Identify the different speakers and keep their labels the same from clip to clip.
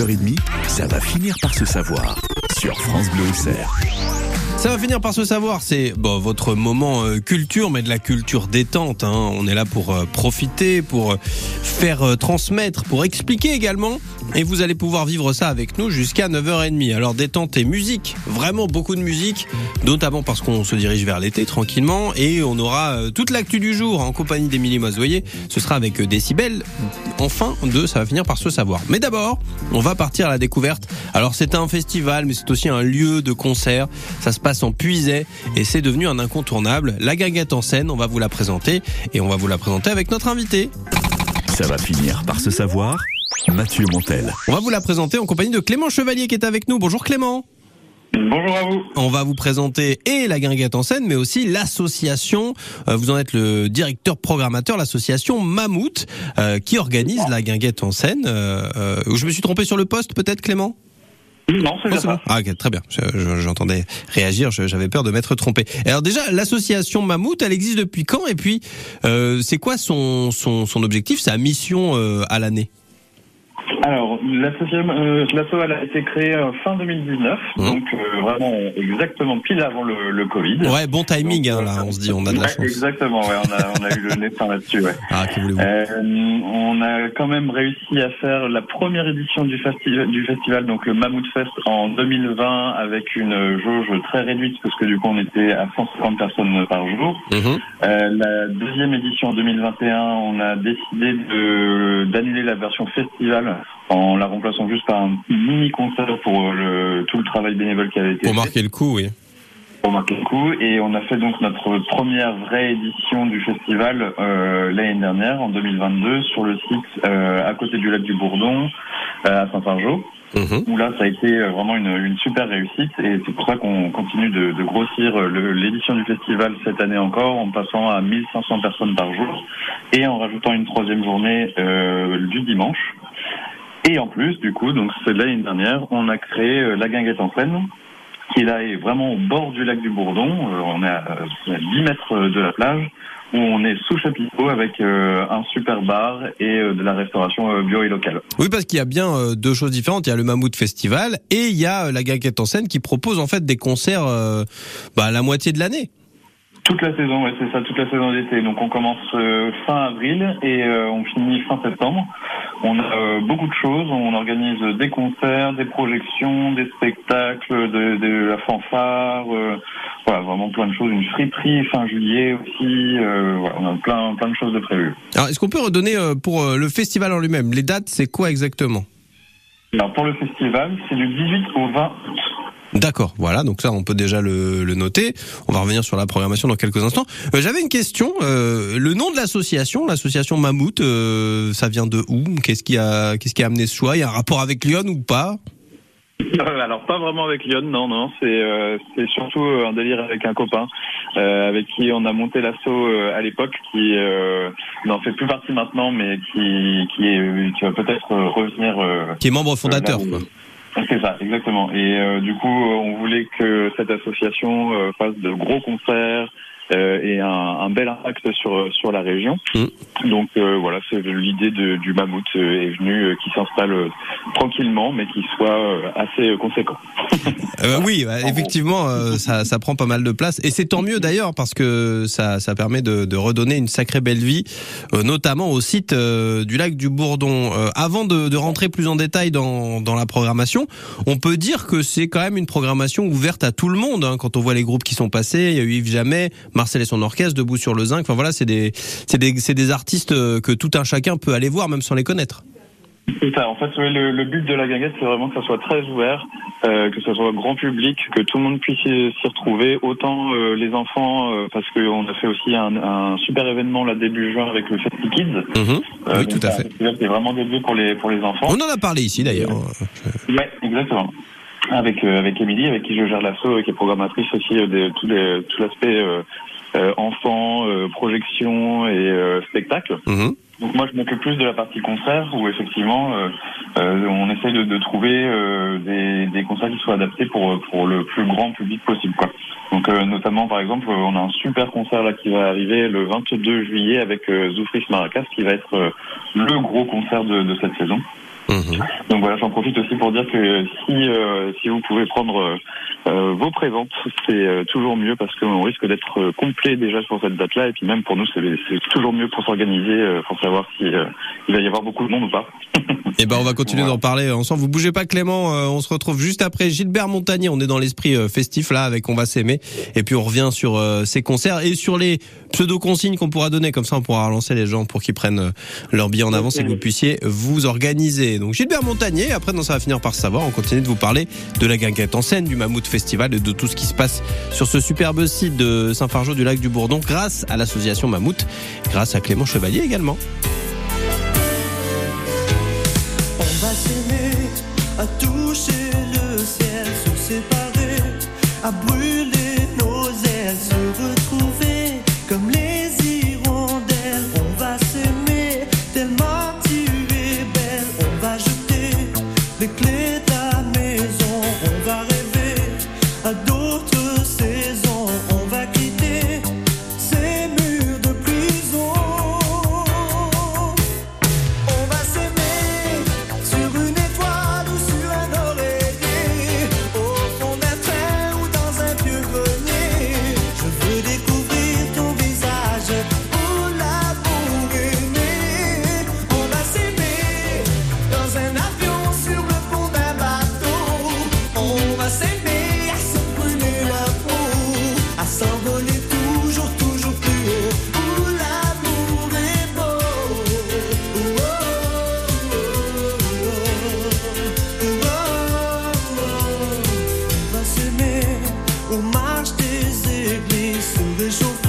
Speaker 1: 9h30, ça va finir par se savoir sur France Bleu Auxerre.
Speaker 2: Ça va finir par se savoir, c'est bon, votre moment euh, culture, mais de la culture détente. Hein. On est là pour euh, profiter, pour euh, faire transmettre, pour expliquer également. Et vous allez pouvoir vivre ça avec nous jusqu'à 9h30. Alors détente et musique, vraiment beaucoup de musique, notamment parce qu'on se dirige vers l'été tranquillement. Et on aura toute l'actu du jour en compagnie d'Émilie Mazoyer. Ce sera avec Décibel. Enfin, de ça va finir par se savoir. Mais d'abord, on va partir à la découverte. Alors c'est un festival, mais c'est aussi un lieu de concert. Ça se passe en Puisay et c'est devenu un incontournable. La Guinguette en scène, on va vous la présenter et on va vous la présenter avec notre invité.
Speaker 1: Ça va finir par se savoir. Mathieu Montel.
Speaker 2: On va vous la présenter en compagnie de Clément Chevalier qui est avec nous. Bonjour Clément.
Speaker 3: Bonjour à vous.
Speaker 2: On va vous présenter et la Guinguette en scène, mais aussi l'association. euh, vous en êtes le directeur programmateur, l'association Mammouth, euh, qui organise la Guinguette en scène. Euh, euh, je me suis trompé sur le poste, peut-être, Clément?
Speaker 3: Non, c'est
Speaker 2: Oh, bon. Ah, ok, très bien. Je- je- J'entendais réagir, j'avais peur de m'être trompé. Alors déjà, l'association Mammouth, elle existe depuis quand? Et puis, euh, c'est quoi son, son, son objectif, sa mission euh, à l'année?
Speaker 3: Alors, l'association, euh, l'asso, elle a été créée euh, fin 2019,
Speaker 2: Mhm.
Speaker 3: donc euh, vraiment exactement pile avant le, le Covid.
Speaker 2: Ouais, bon timing,
Speaker 3: Donc,
Speaker 2: hein,
Speaker 3: euh,
Speaker 2: là, on se dit, on a de la chance.
Speaker 3: Exactement, ouais, on, a, on a eu le nez fin là-dessus. Ouais.
Speaker 2: Ah, que voulez-vous?
Speaker 3: Euh, on a quand même réussi à faire la première édition du, festi- du festival, donc le Mammouth Fest en 2020, avec une jauge très réduite, parce que du coup on était à 150 personnes par jour.
Speaker 2: Mhm.
Speaker 3: Euh, la deuxième édition en 2021, on a décidé d'annuler la version festival en la remplaçant juste par un mini concert pour euh, le, tout le travail bénévole qui avait été
Speaker 2: Pour
Speaker 3: fait
Speaker 2: marquer le coup, oui.
Speaker 3: pour marquer le coup. Et on a fait donc notre première vraie édition du festival euh, l'année dernière, en 2022, sur le site euh, à côté du lac du Bourdon, euh, à Saint-Fargeau
Speaker 2: Mhm.
Speaker 3: où là ça a été euh, vraiment une, une super réussite et c'est pour ça qu'on continue de, de grossir euh, l'édition du festival cette année encore en passant à 1500 personnes par jour et en rajoutant une troisième journée euh, du dimanche. Et en plus, du coup, donc c'est l'année dernière, on a créé euh, la Guinguette en scène qui là est vraiment au bord du lac du Bourdon. Euh, on est à, euh, à 10 mètres de la plage où on est sous chapiteau avec euh, un super bar et euh, de la restauration euh, bio et locale.
Speaker 2: Oui, parce qu'il y a bien euh, deux choses différentes. Il y a le Mammouth Festival et il y a euh, la Guinguette en scène qui propose en fait des concerts euh, bah, la moitié de l'année.
Speaker 3: Toute la saison, ouais, c'est ça, toute la saison d'été. Donc on commence euh, fin avril et euh, on finit fin septembre. On a euh, beaucoup de choses. On organise des concerts, des projections, des spectacles, de, de la fanfare. voilà, vraiment plein de choses. Une friperie fin juillet aussi. voilà, on a plein, plein de choses de prévues.
Speaker 2: Alors, est-ce qu'on peut redonner pour le festival en lui-même les dates C'est quoi exactement?
Speaker 3: Alors pour le festival, c'est du 18 au 20 août.
Speaker 2: D'accord, voilà, donc ça on peut déjà le, le noter. On va revenir sur la programmation dans quelques instants. Euh, J'avais une question. euh, le nom de l'association, l'association Mammouth, euh, ça vient de où? Qu'est-ce qui a qu'est-ce qui a amené ce choix? Il y a un rapport avec Lyon ou pas?
Speaker 3: Euh, Alors pas vraiment avec Lyon, non, non. C'est euh, c'est surtout euh, un délire avec un copain euh, avec qui on a monté l'asso euh, à l'époque, qui euh, n'en fait plus partie maintenant, mais qui qui, est, qui va peut-être revenir. euh,
Speaker 2: Qui est membre fondateur. quoi.
Speaker 3: C'est ça, exactement. Et euh, du coup, euh, on voulait que cette association euh, fasse de gros concerts euh, et un, un bel impact sur sur la région. Donc euh, voilà, c'est l'idée du mammouth euh, est venue, qui s'installe tranquillement, mais qui soit assez conséquent.
Speaker 2: Oui, bah, effectivement, ça, ça prend pas mal de place. Et c'est tant mieux d'ailleurs, parce que ça, ça permet de, de redonner une sacrée belle vie, notamment au site du lac du Bourdon. Avant de, de rentrer plus en détail dans, dans la programmation, on peut dire que c'est quand même une programmation ouverte à tout le monde. hein. quand on voit les groupes qui sont passés, il y a eu Yves Jamais, Marcel et son orchestre, Debout sur le Zinc. Enfin voilà, c'est des, c'est des, c'est des artistes euh, que tout un chacun peut aller voir, même sans les connaître.
Speaker 3: C'est ça. En fait, le, le but de la guinguette, c'est vraiment que ça soit très ouvert, euh, que ça soit grand public, que tout le monde puisse s'y retrouver, autant euh, les enfants, euh, parce qu'on a fait aussi un, un super événement là début juin avec le Festi Kids.
Speaker 2: Mhm. Oui, tout à
Speaker 3: c'est
Speaker 2: fait.
Speaker 3: festival qui est vraiment dédié pour les pour les enfants.
Speaker 2: On en a parlé ici d'ailleurs.
Speaker 3: Ouais, exactement. Avec avec Émilie, avec qui je gère l'asso, euh, qui est programmatrice aussi de tout, l'aspect enfants, euh, projection et euh, spectacle.
Speaker 2: Mhm.
Speaker 3: Donc moi je m'occupe plus de la partie concert où effectivement euh, euh, on essaye de, de trouver euh, des, des concerts qui soient adaptés pour pour le plus grand public possible quoi. Donc euh, notamment par exemple euh, on a un super concert là qui va arriver le 22 juillet avec euh, Zoufris Maracas qui va être euh, le gros concert de, de cette saison.
Speaker 2: Mhm.
Speaker 3: Donc voilà, j'en profite aussi pour dire que si euh, si vous pouvez prendre euh, vos présentes, c'est euh, toujours mieux parce qu'on risque d'être euh, complet déjà sur cette date-là et puis même pour nous c'est c'est toujours mieux pour s'organiser, euh, pour savoir si euh, il va y avoir beaucoup de monde ou pas.
Speaker 2: Eh ben, on va continuer
Speaker 3: Voilà.
Speaker 2: d'en parler ensemble. Vous bougez pas, Clément. euh, on se retrouve juste après Gilbert Montagnier. On est dans l'esprit euh, festif là, avec On va s'aimer. Et puis on revient sur euh, ces concerts et sur les pseudo consignes qu'on pourra donner. Comme ça, on pourra relancer les gens pour qu'ils prennent euh, leur billet en avance et que vous puissiez vous organiser. Donc Gilbert Montagnier. Après, non, ça va finir par savoir. On continue de vous parler de la guinguette en scène, du Mammouth Festival et de tout ce qui se passe sur ce superbe site de Saint-Fargeau du lac du Bourdon, grâce à l'association Mammouth, grâce à Clément Chevalier également.
Speaker 4: On va s'aimer, à toucher le ciel, à brûler aux marches des églises, se réchauffer au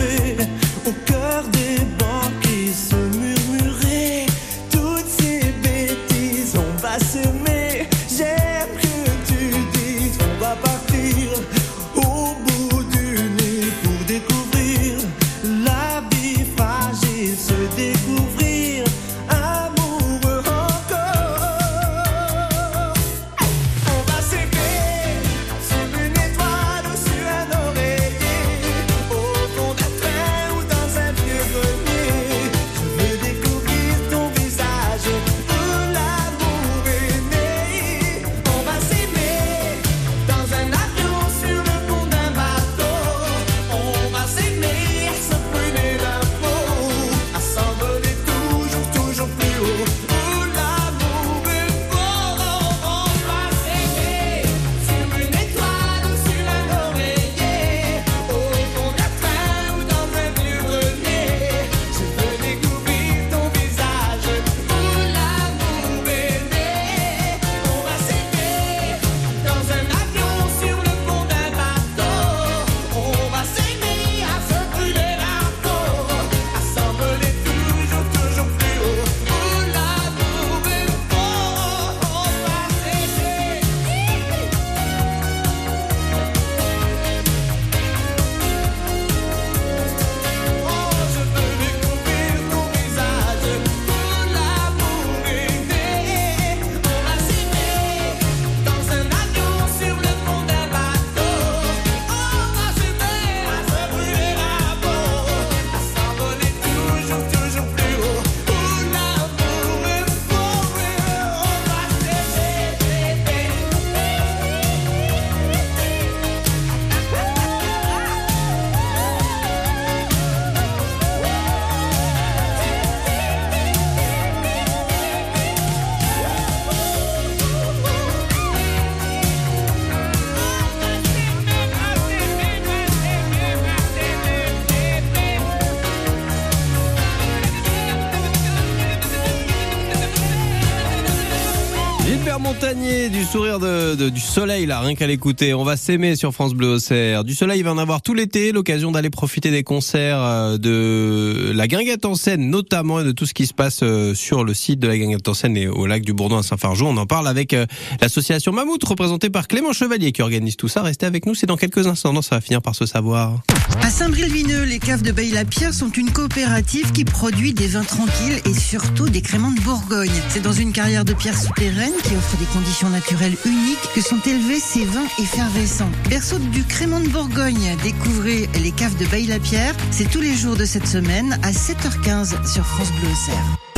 Speaker 2: sourire de, de- du soleil, là, rien qu'à l'écouter. On va s'aimer sur France Bleu Auxerre. Du soleil, il va en avoir tout l'été, l'occasion d'aller profiter des concerts euh, de la Guinguette en scène, notamment, et de tout ce qui se passe euh, sur le site de la Guinguette en scène et au lac du Bourdon à Saint-Fargeau. On en parle avec euh, l'association Mammouth, représentée par Clément Chevalier, qui organise tout ça. Restez avec nous, c'est dans quelques instants. Non, ça va finir par se savoir.
Speaker 5: À Saint-Bril-Vineux, les caves de Baille-la-Pierre sont une coopérative qui produit des vins tranquilles et surtout des créments de Bourgogne. C'est dans une carrière de pierre souterraine qui offre des conditions naturelles uniques que sont élevés ces vins effervescents. Berceau du crément de Bourgogne, découvrez les caves de Baille-la-Pierre. C'est tous les jours de cette semaine à 7h15 sur France Bleu.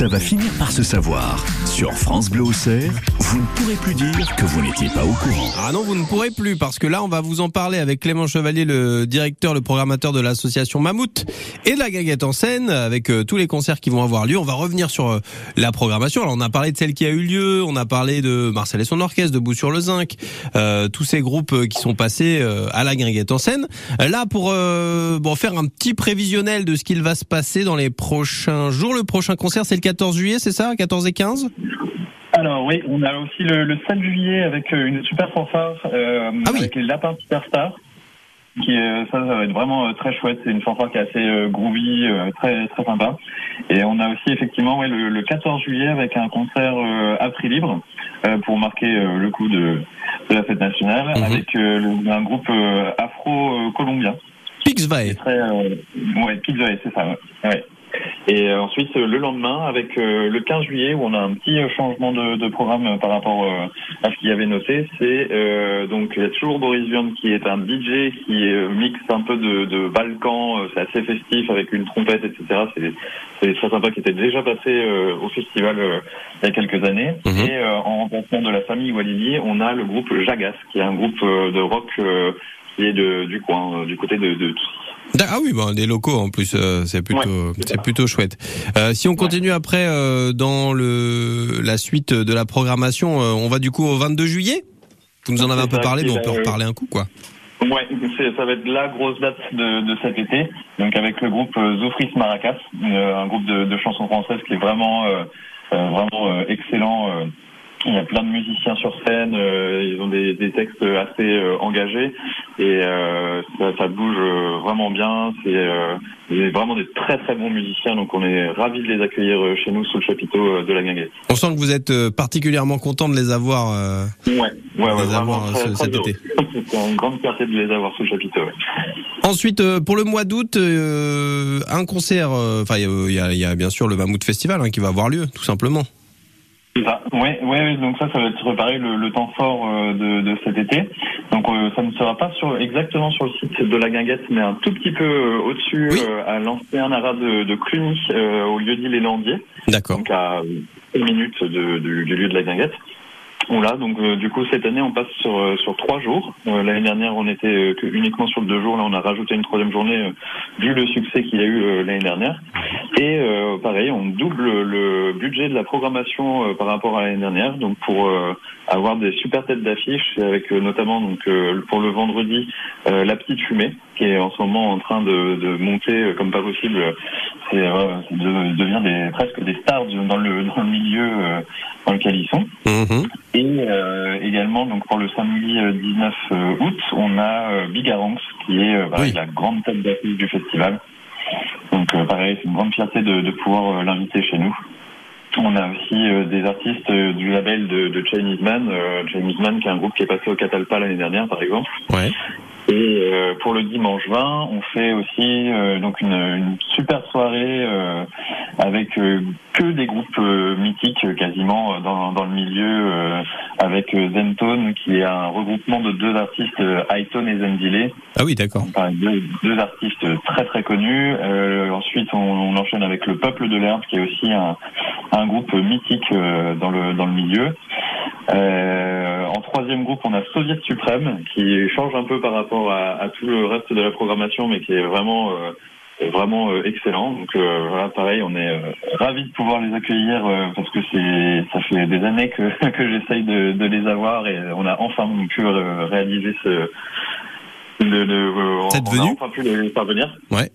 Speaker 1: Ça va finir par se savoir. Sur France Bleu vous ne pourrez plus dire que vous n'étiez pas au courant.
Speaker 2: Ah non, vous ne pourrez plus parce que là, on va vous en parler avec Clément Chevalier, le directeur, le programmateur de l'association Mammouth et de la Gaguette en scène, avec euh, tous les concerts qui vont avoir lieu. On va revenir sur euh, la programmation. Alors, on a parlé de celle qui a eu lieu, on a parlé de Marcel et son orchestre, de Bout sur le Zinc, euh, tous ces groupes qui sont passés à la Gaguette en scène. Là, pour faire un petit prévisionnel de ce qu'il va se passer dans les prochains jours. Le prochain concert, c'est le 14 juillet, c'est ça 14 et 15
Speaker 3: Alors oui, on a aussi le, le 7 juillet avec euh, une super fanfare euh,
Speaker 2: Ah oui.
Speaker 3: avec les Lapins Superstars. Qui est, ça, ça va être vraiment euh, très chouette. C'est une fanfare qui est assez euh, groovy, euh, très très sympa. Et on a aussi effectivement ouais, le, le 14 juillet avec un concert euh, à prix libre euh, pour marquer euh, le coup de, de la fête nationale
Speaker 2: Mhm.
Speaker 3: avec euh, le- un groupe euh, afro-colombien.
Speaker 2: Pixvae.
Speaker 3: Très, euh, ouais, Pizza, c'est ça. Ouais. Ouais. Et euh, ensuite le lendemain, avec euh, le 15 juillet, où on a un petit euh, changement de, de programme par rapport à ce qu'il y avait noté, c'est euh, donc il y a toujours Boris Vian qui est un DJ qui mixe un peu de, de Balkan, c'est assez festif avec une trompette, etc. C'est c'est très sympa, qui était déjà passé euh, au festival euh, il y a quelques années.
Speaker 2: Mhm.
Speaker 3: Et euh, en remplacement de la famille Walili, on a le groupe Jagas, qui est un groupe de rock euh, qui est de, du coin, euh, du côté de,
Speaker 2: Ah oui, ben des locaux en plus, euh, c'est plutôt,
Speaker 3: Ouais, c'est
Speaker 2: plutôt chouette. Euh, si on continue après euh, dans le la suite de la programmation, on va du coup au 22 juillet? Vous nous en avez un peu parlé, mais on peut
Speaker 3: euh,
Speaker 2: reparler un coup, quoi.
Speaker 3: Ouais, ça va être la grosse date de, de cet été. Donc avec le groupe Zofris Maracas, un groupe de, de chansons françaises qui est vraiment vraiment excellent. Il y a plein de musiciens sur scène, euh, ils ont des, des textes assez euh, engagés et euh, ça, ça bouge euh, vraiment bien. C'est euh, vraiment des très très bons musiciens, donc on est ravis de les accueillir euh, chez nous sous le chapiteau de la Guinguette.
Speaker 2: On sent que vous êtes particulièrement content de les avoir.
Speaker 3: Ouais, ouais,
Speaker 2: Les
Speaker 3: ouais, vraiment
Speaker 2: avoir,
Speaker 3: très,
Speaker 2: ce-
Speaker 3: très
Speaker 2: cet été.
Speaker 3: C'est une grande fierté de les avoir sous le chapiteau. ouais.
Speaker 2: Ensuite, pour le mois d'août, euh, un concert. Enfin, il y y, y a bien sûr le Mammouth Festival hein, qui va avoir lieu, tout simplement.
Speaker 3: Ça. Ouais, ouais, ouais, donc ça, ça va être pareil le, le temps fort euh, de, de cet été. Donc euh, ça ne sera pas sur exactement sur le site de la Guinguette, mais un tout petit peu euh, au-dessus,
Speaker 2: Oui.
Speaker 3: euh, à l'ancien arabe de, de Cluny, euh, au lieu dit les Landiers,
Speaker 2: D'accord.
Speaker 3: donc à 1 minute de- du lieu de la Guinguette. Voilà, donc euh, du coup cette année on passe sur euh, sur trois jours. Euh, L'année dernière on était euh, que uniquement sur deux jours. Là on a rajouté une troisième journée euh, vu le succès qu'il y a eu l'année dernière. Et pareil on double le budget de la programmation par rapport à l'année dernière. Donc pour avoir des super têtes d'affiche avec notamment donc pour le vendredi la petite fumée qui est en ce moment en train de, de monter euh, comme pas possible. C'est euh, de- devient des presque des stars dans le dans le milieu euh, dans lequel ils sont.
Speaker 2: Mhm.
Speaker 3: Et euh, également, donc pour le samedi euh, 19 euh, août, on a euh, Bigaranx qui est
Speaker 2: Oui.
Speaker 3: la grande tête d'affiche du festival. Donc euh, pareil, c'est une grande fierté de, de pouvoir euh, l'inviter chez nous. On a aussi euh, des artistes du label de, de Chinese Man, Chinese Man qui est un groupe qui est passé au Catalpa l'année dernière par exemple.
Speaker 2: Ouais.
Speaker 3: Et euh, pour le dimanche 20, on fait aussi euh, donc une, une super soirée euh, avec euh, que des groupes euh, mythiques euh, quasiment dans, dans le milieu, euh, avec Zentone qui est un regroupement de deux artistes, Highton et Zendile,
Speaker 2: Ah oui, d'accord.
Speaker 3: enfin, deux, deux artistes très très connus. Euh, ensuite, on, on enchaîne avec le Peuple de l'herbe qui est aussi un, un groupe mythique euh, dans le dans le milieu. Euh, en troisième groupe, on a Soviet Suprême qui change un peu par rapport à, à tout le reste de la programmation, mais qui est vraiment euh, vraiment euh, excellent. Donc voilà, pareil, on est ravis de pouvoir les accueillir parce que c'est ça fait des années que que j'essaye de, de les avoir et on a enfin pu réaliser ce euh,
Speaker 2: Cette
Speaker 3: on a enfin pu les faire venir.
Speaker 2: Ouais.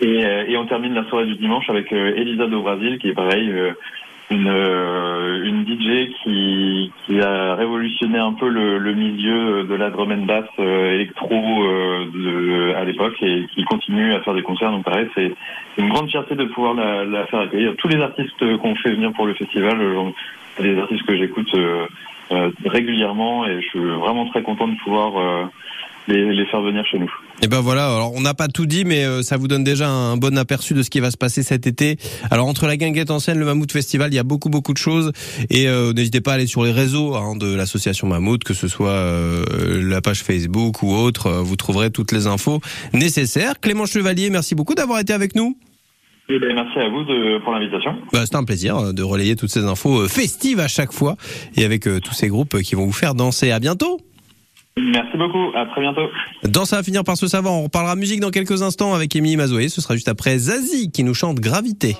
Speaker 3: Et, et on termine la soirée du dimanche avec Elisa do Brasil, qui est pareil, une, euh, une DJ qui, qui a révolutionné un peu le, le milieu de la drum and bass euh, électro euh, de- à l'époque et qui continue à faire des concerts. Donc pareil, c'est une grande fierté de pouvoir la, la faire accueillir. Tous les artistes qu'on fait venir pour le festival, des artistes que j'écoute régulièrement et je suis vraiment très content de pouvoir les, les faire venir chez nous.
Speaker 2: Et ben voilà, alors on n'a pas tout dit, mais euh, ça vous donne déjà un bon aperçu de ce qui va se passer cet été. Alors entre la Guinguette en scène, le Mammouth Festival, il y a beaucoup beaucoup de choses. Et euh, n'hésitez pas à aller sur les réseaux hein, de l'association Mammouth, que ce soit euh, la page Facebook ou autre, euh, vous trouverez toutes les infos nécessaires. Clément Chevalier, merci beaucoup d'avoir été avec nous.
Speaker 3: Eh bien, merci à vous de, pour l'invitation.
Speaker 6: Bah, c'est un plaisir euh, de relayer toutes ces infos festives à chaque fois et avec euh, tous ces groupes qui vont vous faire danser. À bientôt.
Speaker 3: Merci beaucoup. À très bientôt.
Speaker 6: Dans ça va finir par se savoir, on reparlera musique dans quelques instants avec Émilie Mazoé. Ce sera juste après Zazie qui nous chante Gravité.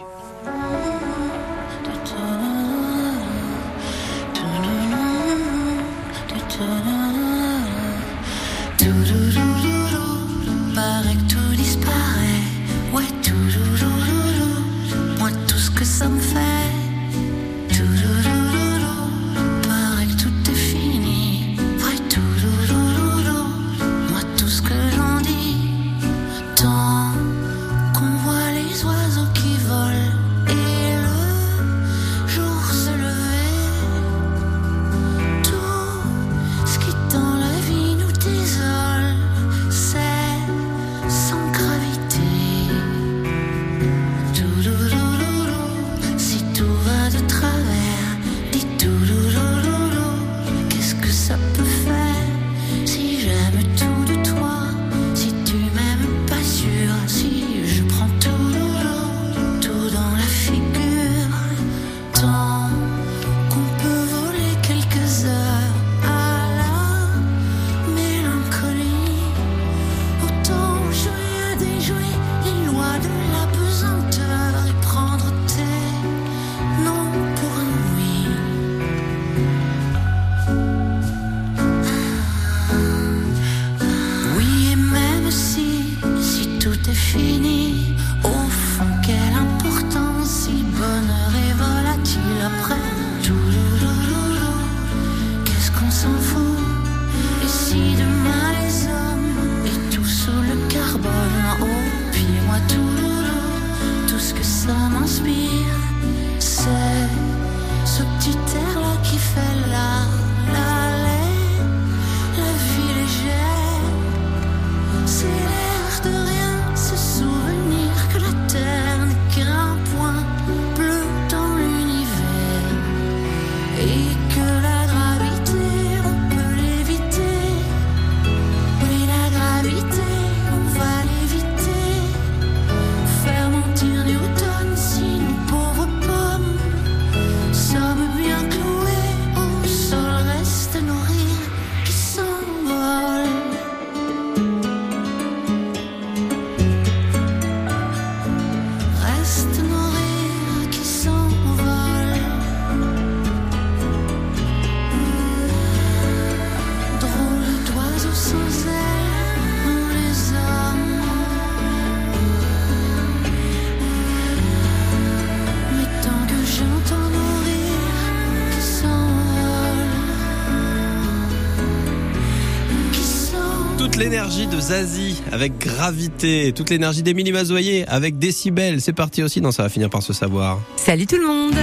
Speaker 6: L'énergie de Zazie avec Gravité, toute l'énergie d'Émilie Mazoyer avec Décibel. C'est parti aussi, non, ça va finir par se savoir.
Speaker 7: Salut tout le monde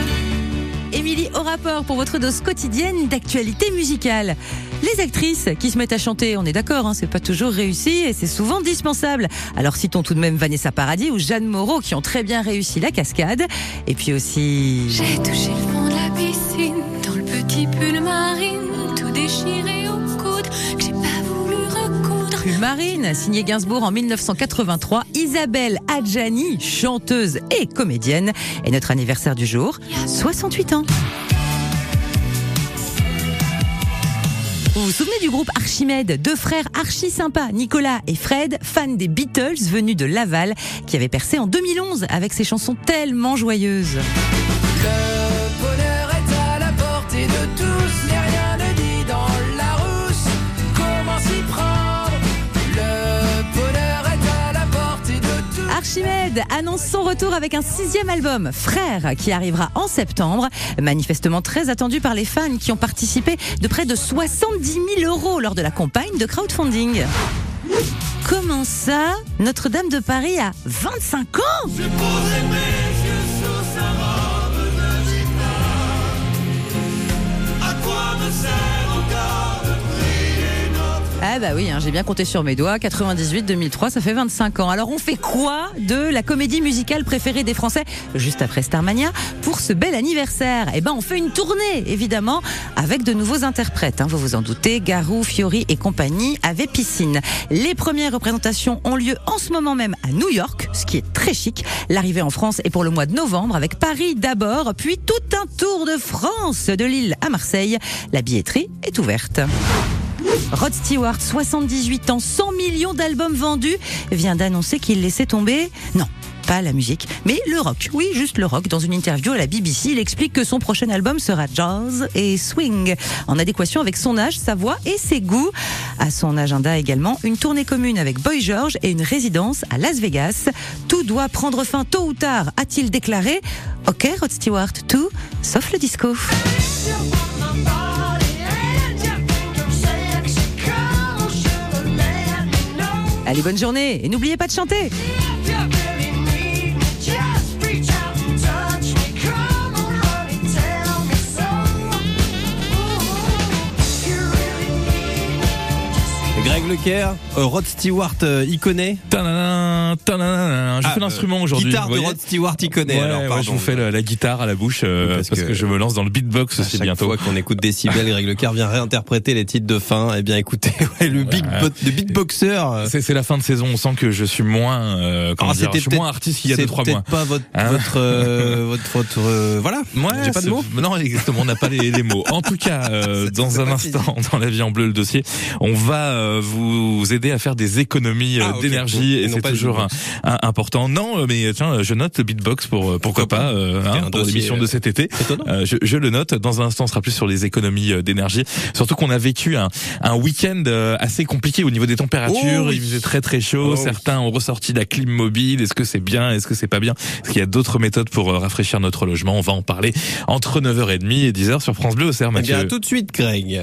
Speaker 7: Émilie au rapport pour votre dose quotidienne d'actualité musicale. Les actrices qui se mettent à chanter, on est d'accord, hein, c'est pas toujours réussi et c'est souvent dispensable. Alors citons tout de même Vanessa Paradis ou Jeanne Moreau qui ont très bien réussi la cascade. Et puis aussi...
Speaker 8: J'ai touché le fond de la piscine, dans le petit pull marine, tout déchiré
Speaker 7: Marine, signée Gainsbourg en 1983, Isabelle Adjani, chanteuse et comédienne, est notre anniversaire du jour, 68 ans. Vous vous souvenez du groupe Archimède? Deux frères archi sympas, Nicolas et Fred, fans des Beatles venus de Laval, qui avaient percé en 2011 avec ses chansons tellement joyeuses. Annonce son retour avec un sixième album, Frères, qui arrivera en septembre. Manifestement très attendu par les fans qui ont participé de près de 70 000 euros lors de la campagne de crowdfunding. Comment ça Notre-Dame de Paris a 25 ans? Ah bah oui, hein, j'ai bien compté sur mes doigts. 98, 2003, ça fait 25 ans. Alors on fait quoi de la comédie musicale préférée des Français juste après Starmania pour ce bel anniversaire? Eh ben on fait une tournée évidemment avec de nouveaux interprètes. hein, vous vous en doutez, Garou, Fiori et compagnie avaient piscine. Les premières représentations ont lieu en ce moment même à New York, ce qui est très très chic. L'arrivée en France est pour le mois de novembre avec Paris d'abord, puis tout un tour de France de Lille à Marseille. La billetterie est ouverte. Rod Stewart, 78 ans, 100 millions d'albums vendus, vient d'annoncer qu'il laissait tomber. Non. Pas la musique, mais le rock. Oui, juste le rock. Dans une interview à la BBC, il explique que son prochain album sera jazz et swing, en adéquation avec son âge, sa voix et ses goûts. À son agenda également, une tournée commune avec Boy George et une résidence à Las Vegas. Tout doit prendre fin tôt ou tard, a-t-il déclaré. Ok, Rod Stewart, tout, sauf le disco. Allez, bonne journée et n'oubliez pas de chanter.
Speaker 2: Greg Lecaire, euh, Rod Stewart, euh, il connaît
Speaker 9: Tadadam, tadadam. Je
Speaker 2: Ah,
Speaker 9: fais l'instrument aujourd'hui.
Speaker 2: Guitare de Rod Stewart, il connaît. Alors,
Speaker 9: je vous fais la, guitare à la bouche euh,
Speaker 2: Parce que-
Speaker 9: je me lance dans le beatbox aussi
Speaker 2: chaque
Speaker 9: bientôt.
Speaker 2: fois qu'on écoute Décibel, Greg Leclerc vient réinterpréter les titres de fin. Eh bien, écoutez, ouais, le, beatboxer. euh,
Speaker 9: C'est c'est la fin de saison, on sent que je suis moins, euh,
Speaker 2: Ah,
Speaker 9: je suis moins artiste qu'il y a
Speaker 2: c'est
Speaker 9: 2-3 mois.
Speaker 2: peut-être pas votre,
Speaker 9: Hein
Speaker 2: votre, euh, euh, voilà.
Speaker 9: Ouais,
Speaker 2: J'ai pas de
Speaker 9: c'est-
Speaker 2: mots.
Speaker 9: Non, exactement, on n'a pas les, les mots. En tout cas, euh,
Speaker 2: C'est-
Speaker 9: dans
Speaker 2: c'est
Speaker 9: un instant, dans la vie en bleu, le dossier, on va euh, vous aider à faire des économies euh,
Speaker 2: Ah,
Speaker 9: d'énergie
Speaker 2: Et
Speaker 9: et c'est toujours un-
Speaker 2: beatbox.
Speaker 9: un- important. Non, euh, mais tiens, je note le beatbox pour euh, pourquoi, pas, euh, hein,
Speaker 2: un
Speaker 9: pour l'émission de
Speaker 2: euh,
Speaker 9: cet été. Euh, je, je le note. Dans un instant, on sera plus sur les économies euh, d'énergie. Surtout qu'on a vécu un, un week-end euh, assez compliqué au niveau des températures.
Speaker 2: Oh oui.
Speaker 9: Il faisait très très chaud.
Speaker 2: Oh oui.
Speaker 9: Certains ont ressorti la clim mobile. Est-ce que c'est bien? Est-ce que c'est pas bien? Est-ce qu'il y a d'autres méthodes pour euh, rafraîchir notre logement? On va en parler entre 9h30 et 10h sur France Bleu au Cerf,
Speaker 2: Eh bien,
Speaker 9: Mathieu.
Speaker 2: à tout de suite, Greg.